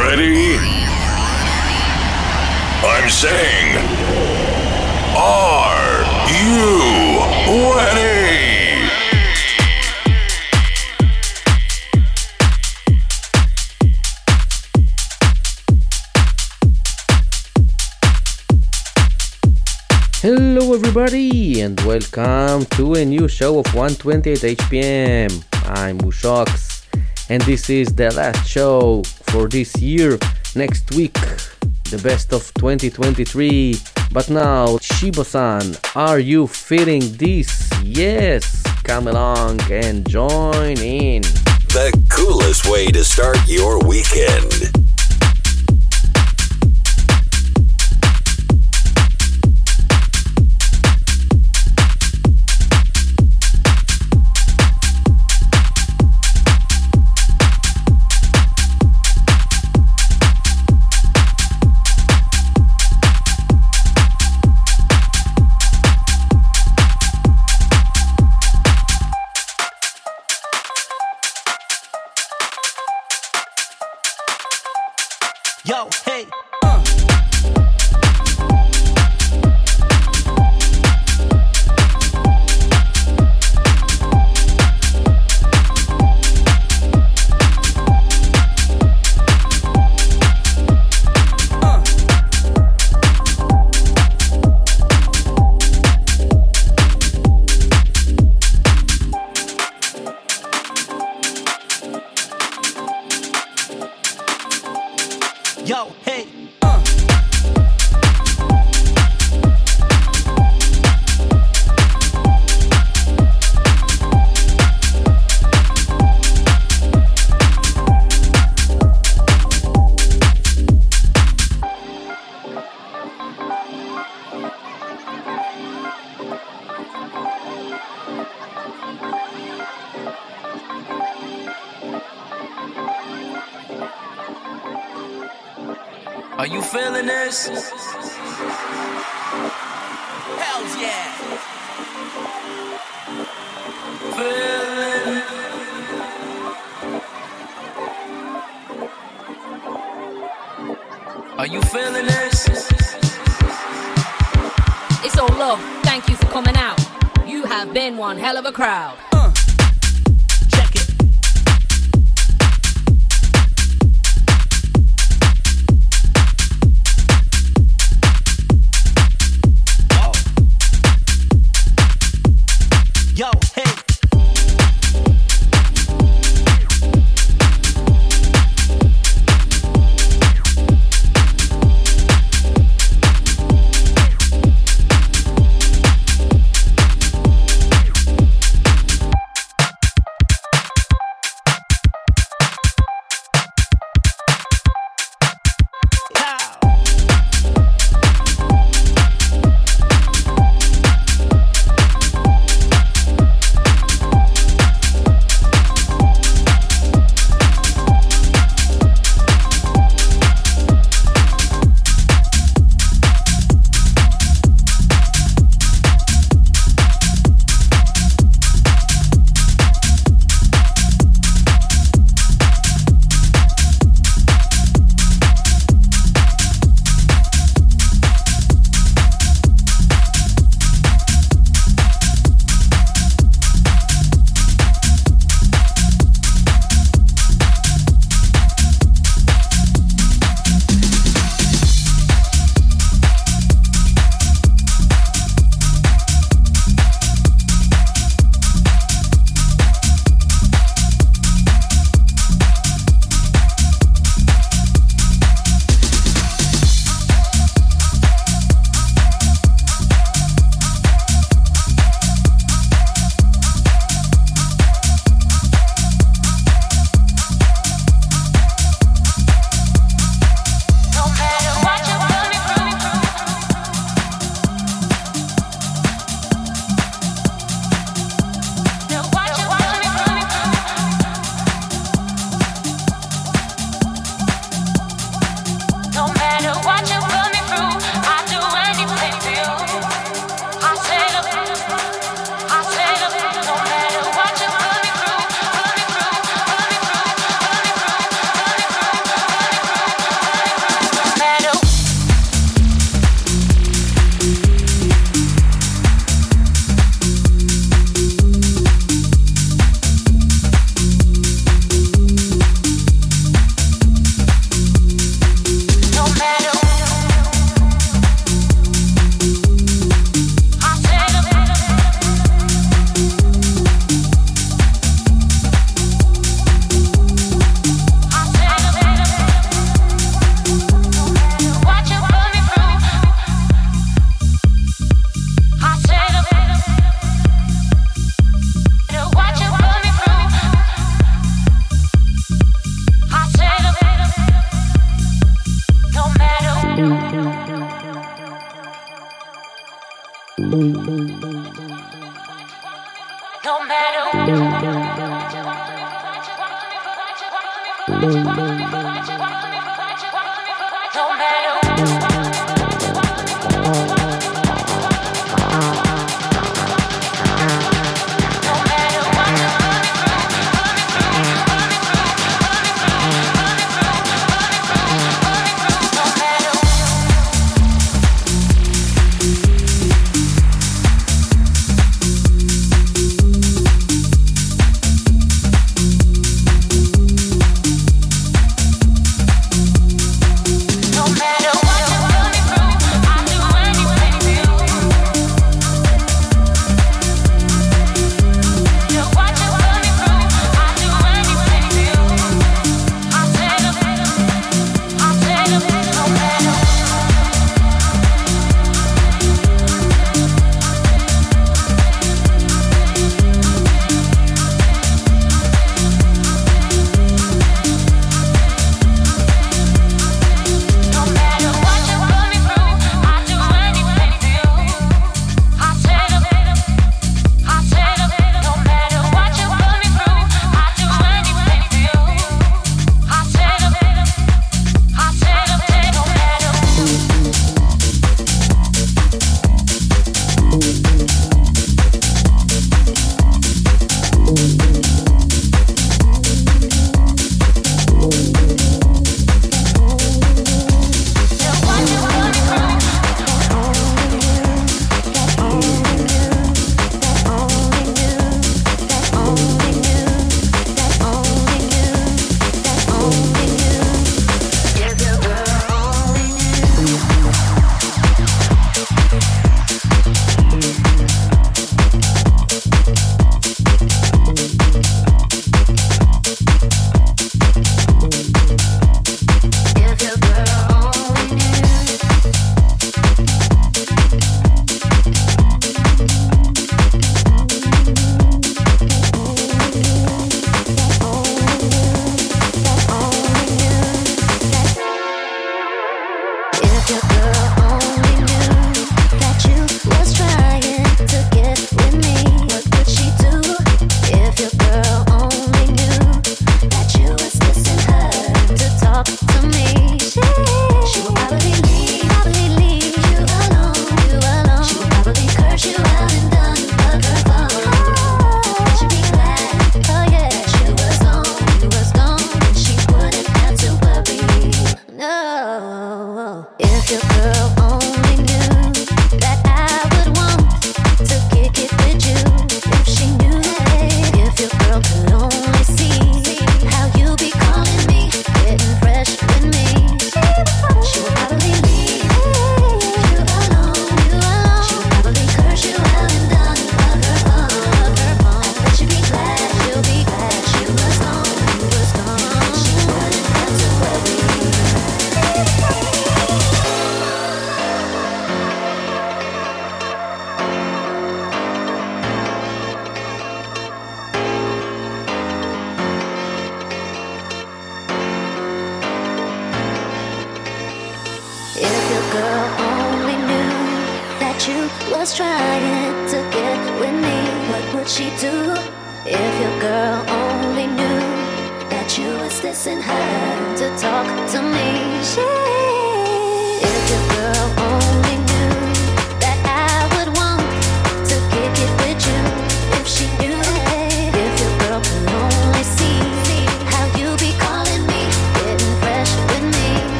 ready? I'm saying, are you ready? Hello, everybody, and welcome to a new show of 128 HPM. I'm Mushox, and this is the last show for this year. Next week, the best of 2023. But now, Shiba San, are you feeling this? Yes, come along and join in. The coolest way to start your weekend.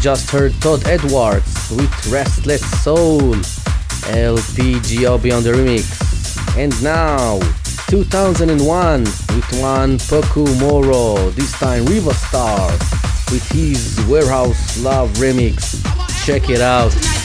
Just heard Todd Edwards with Restless Soul, LP Giobbi on the remix. And now, 2001 with Wan Poku Moro, this time Riva Starr with his Warehouse Love remix. Check it out.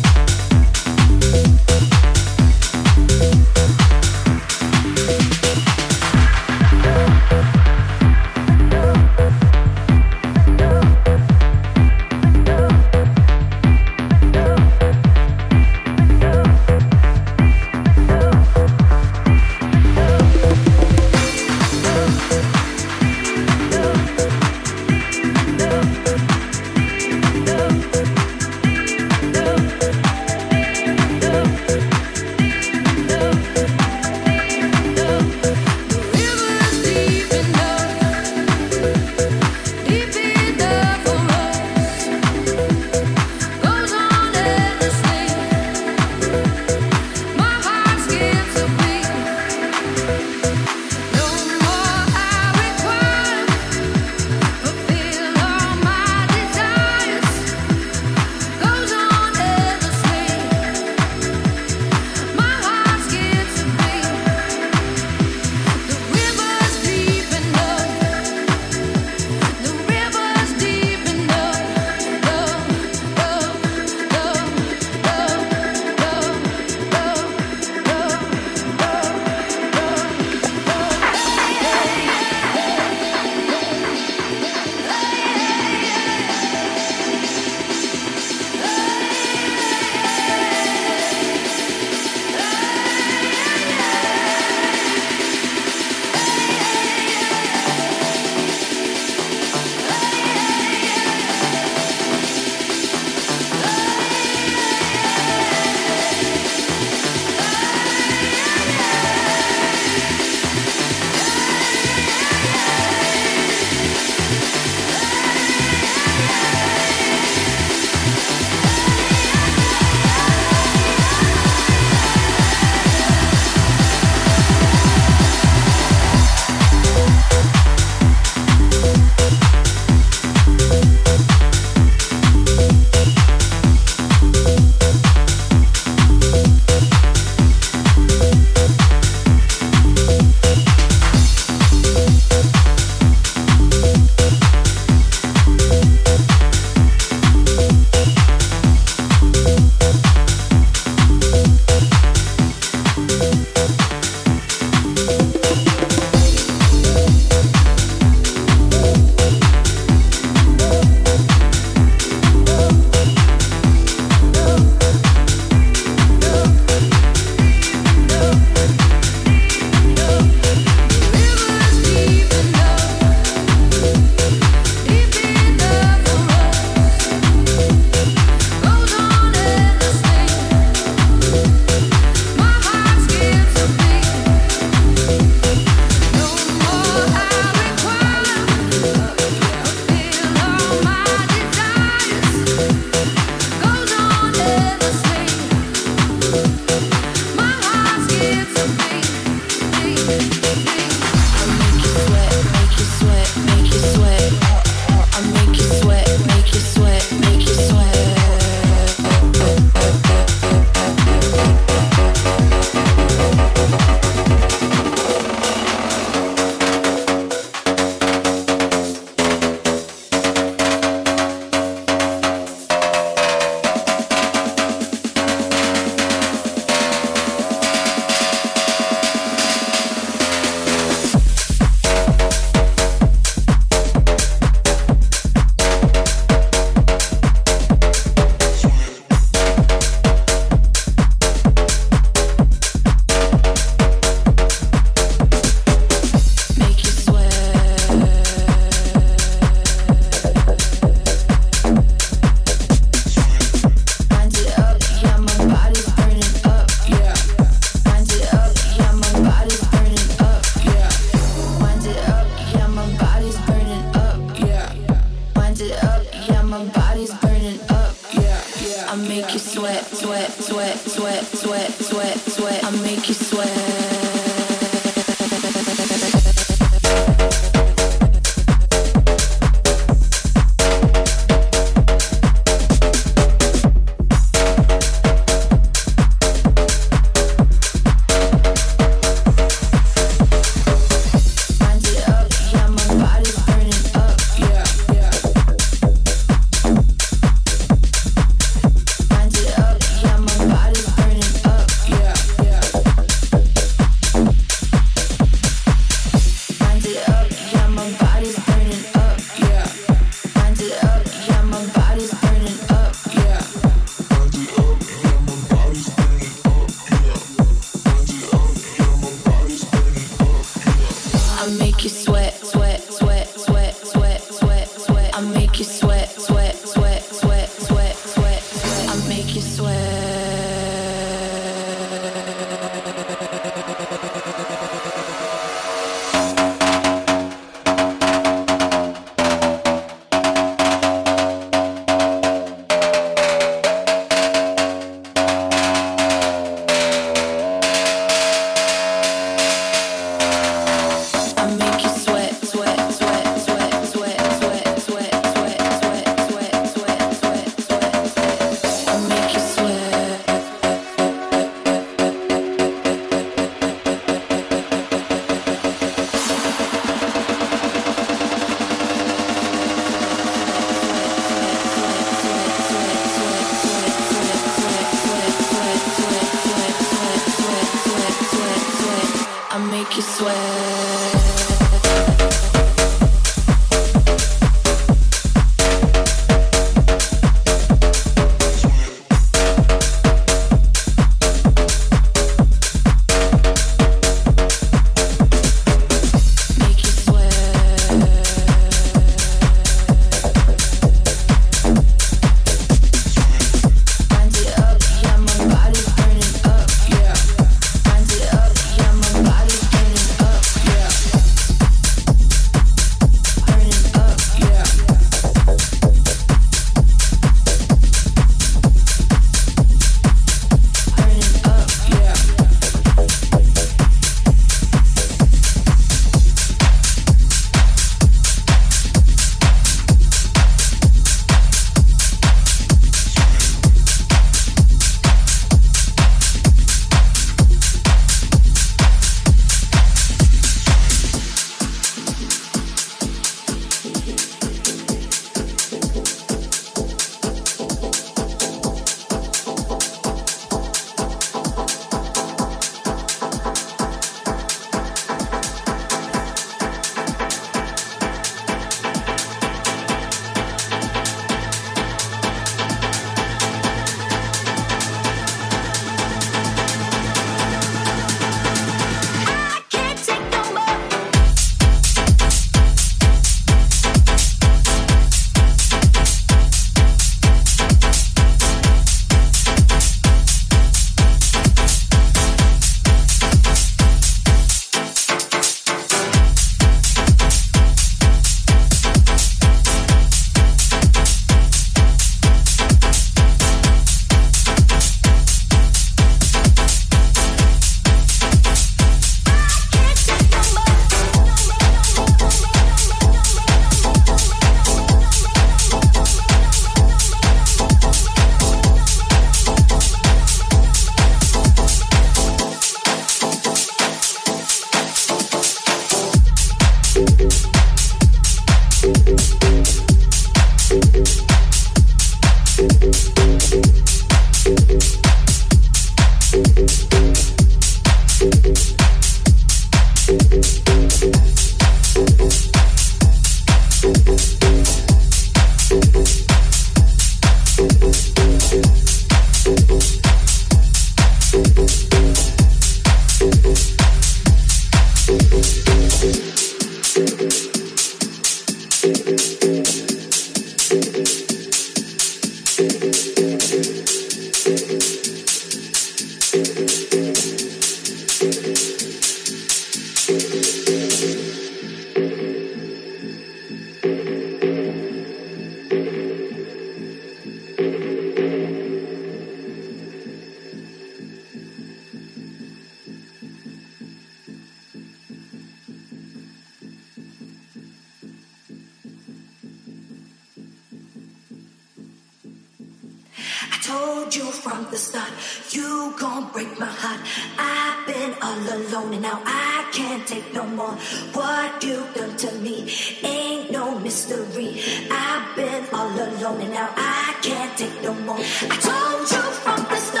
Told you from the start, you gon' break my heart. I've been all alone and now I can't take no more. What you done to me ain't no mystery. I've been all alone and now I can't take no more. I told you from the start,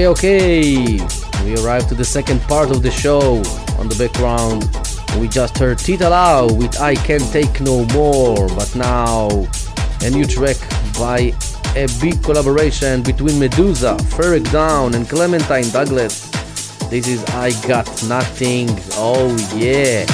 Okay, okay. We arrived to the second part of the show. On the background, we just heard Tita Lau with I Can Take No More. But now, a new track by a big collaboration between Meduza, Ferreck Dawn, and Clementine Douglas. This is I Got Nothing. Oh, yeah.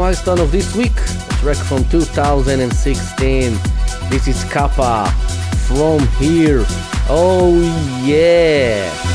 Milestone of this week, a track from 2016. This is Capa from here. Oh yeah!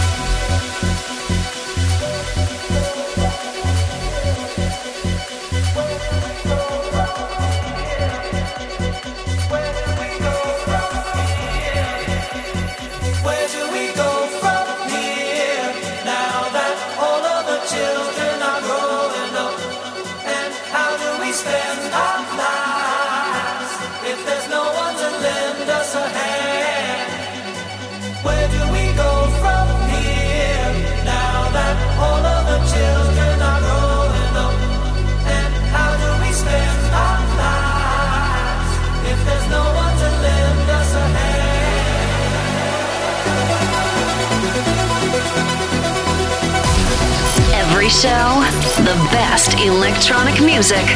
Show the best electronic music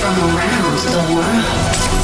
from around the world.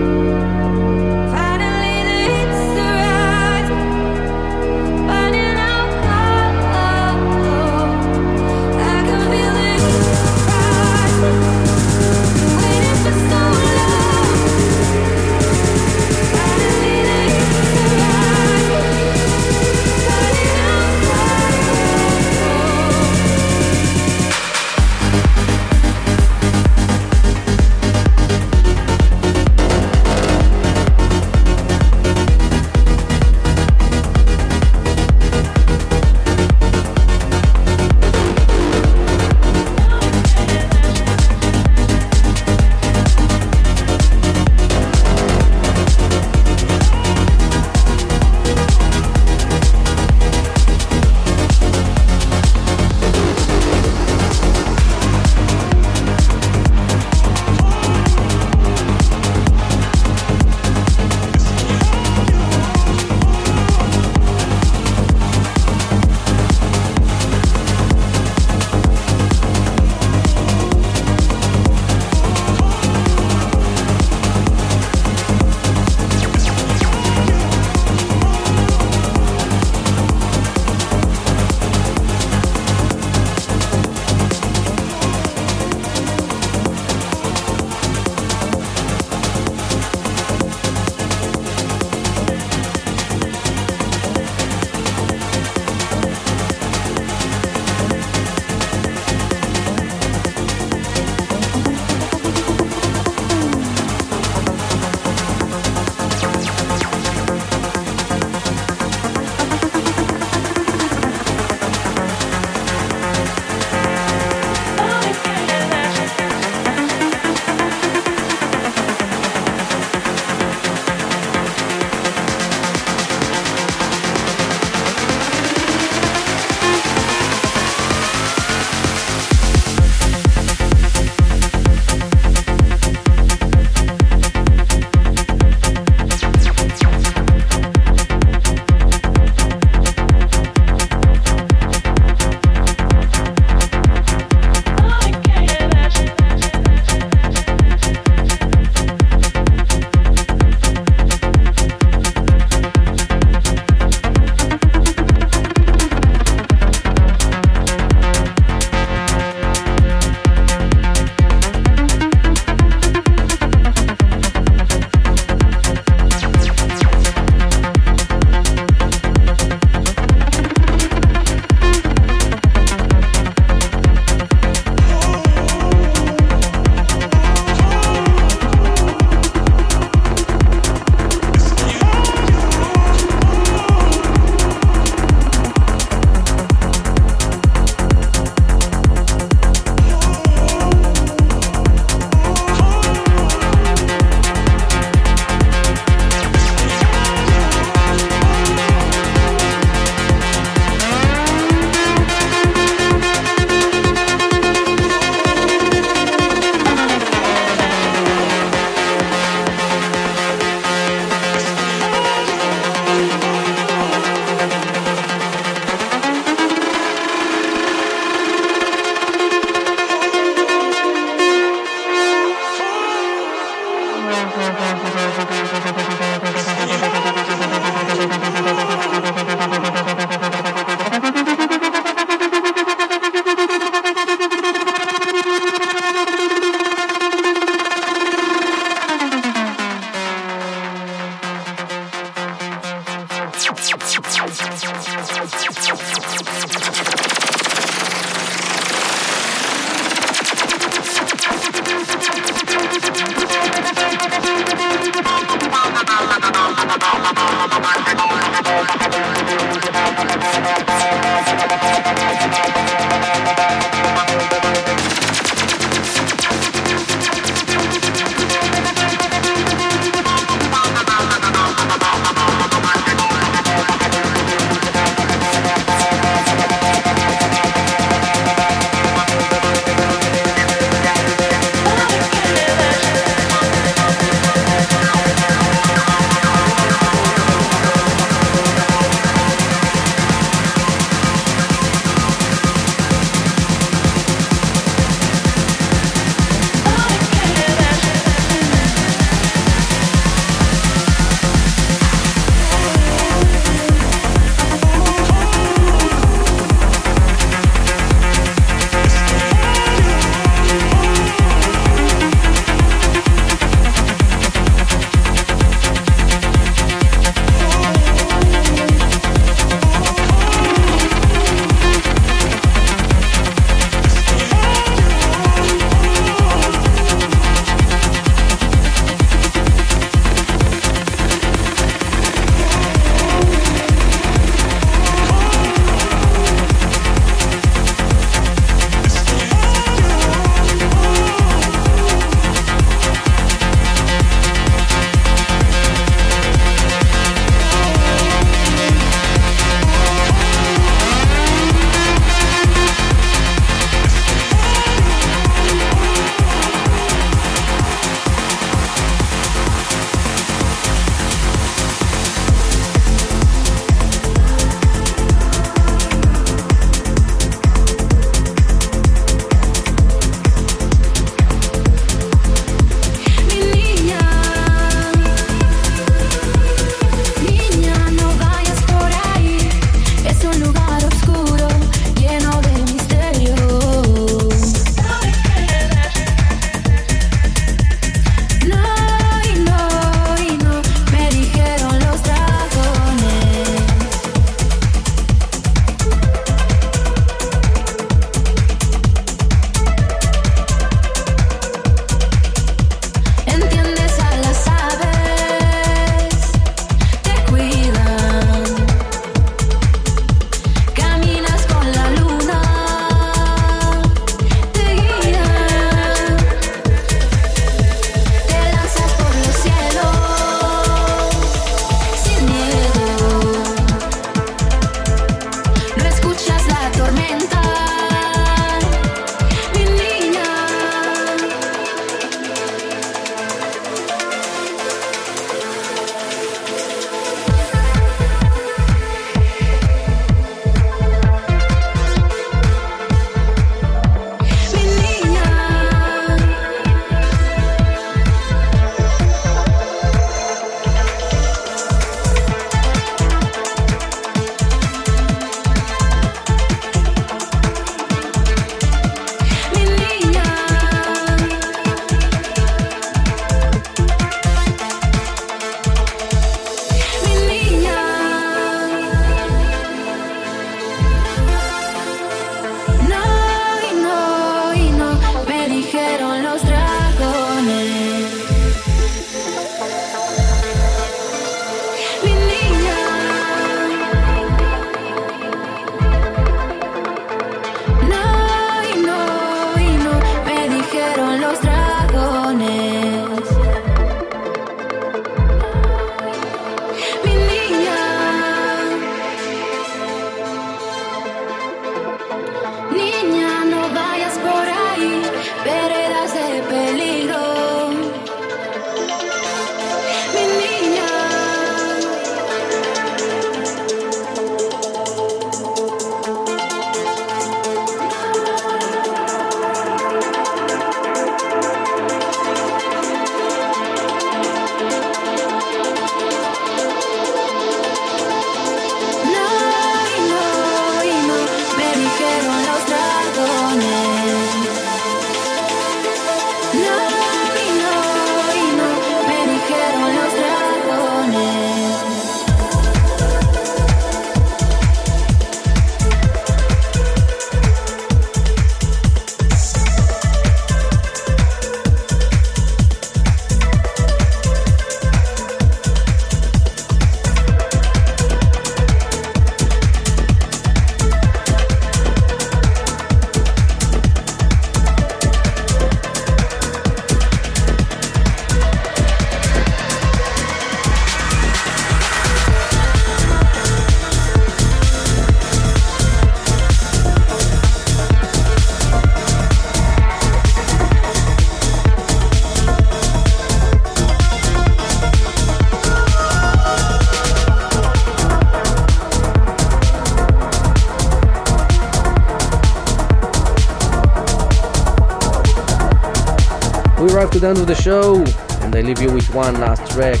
Arrived with the show, and I leave you with one last track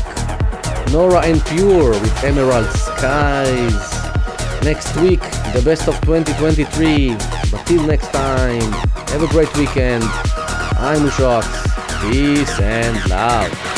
Nora En Pure with Emerald Skies. Next week, the best of 2023. But till next time, have a great weekend. I'm Ushox. Peace and love.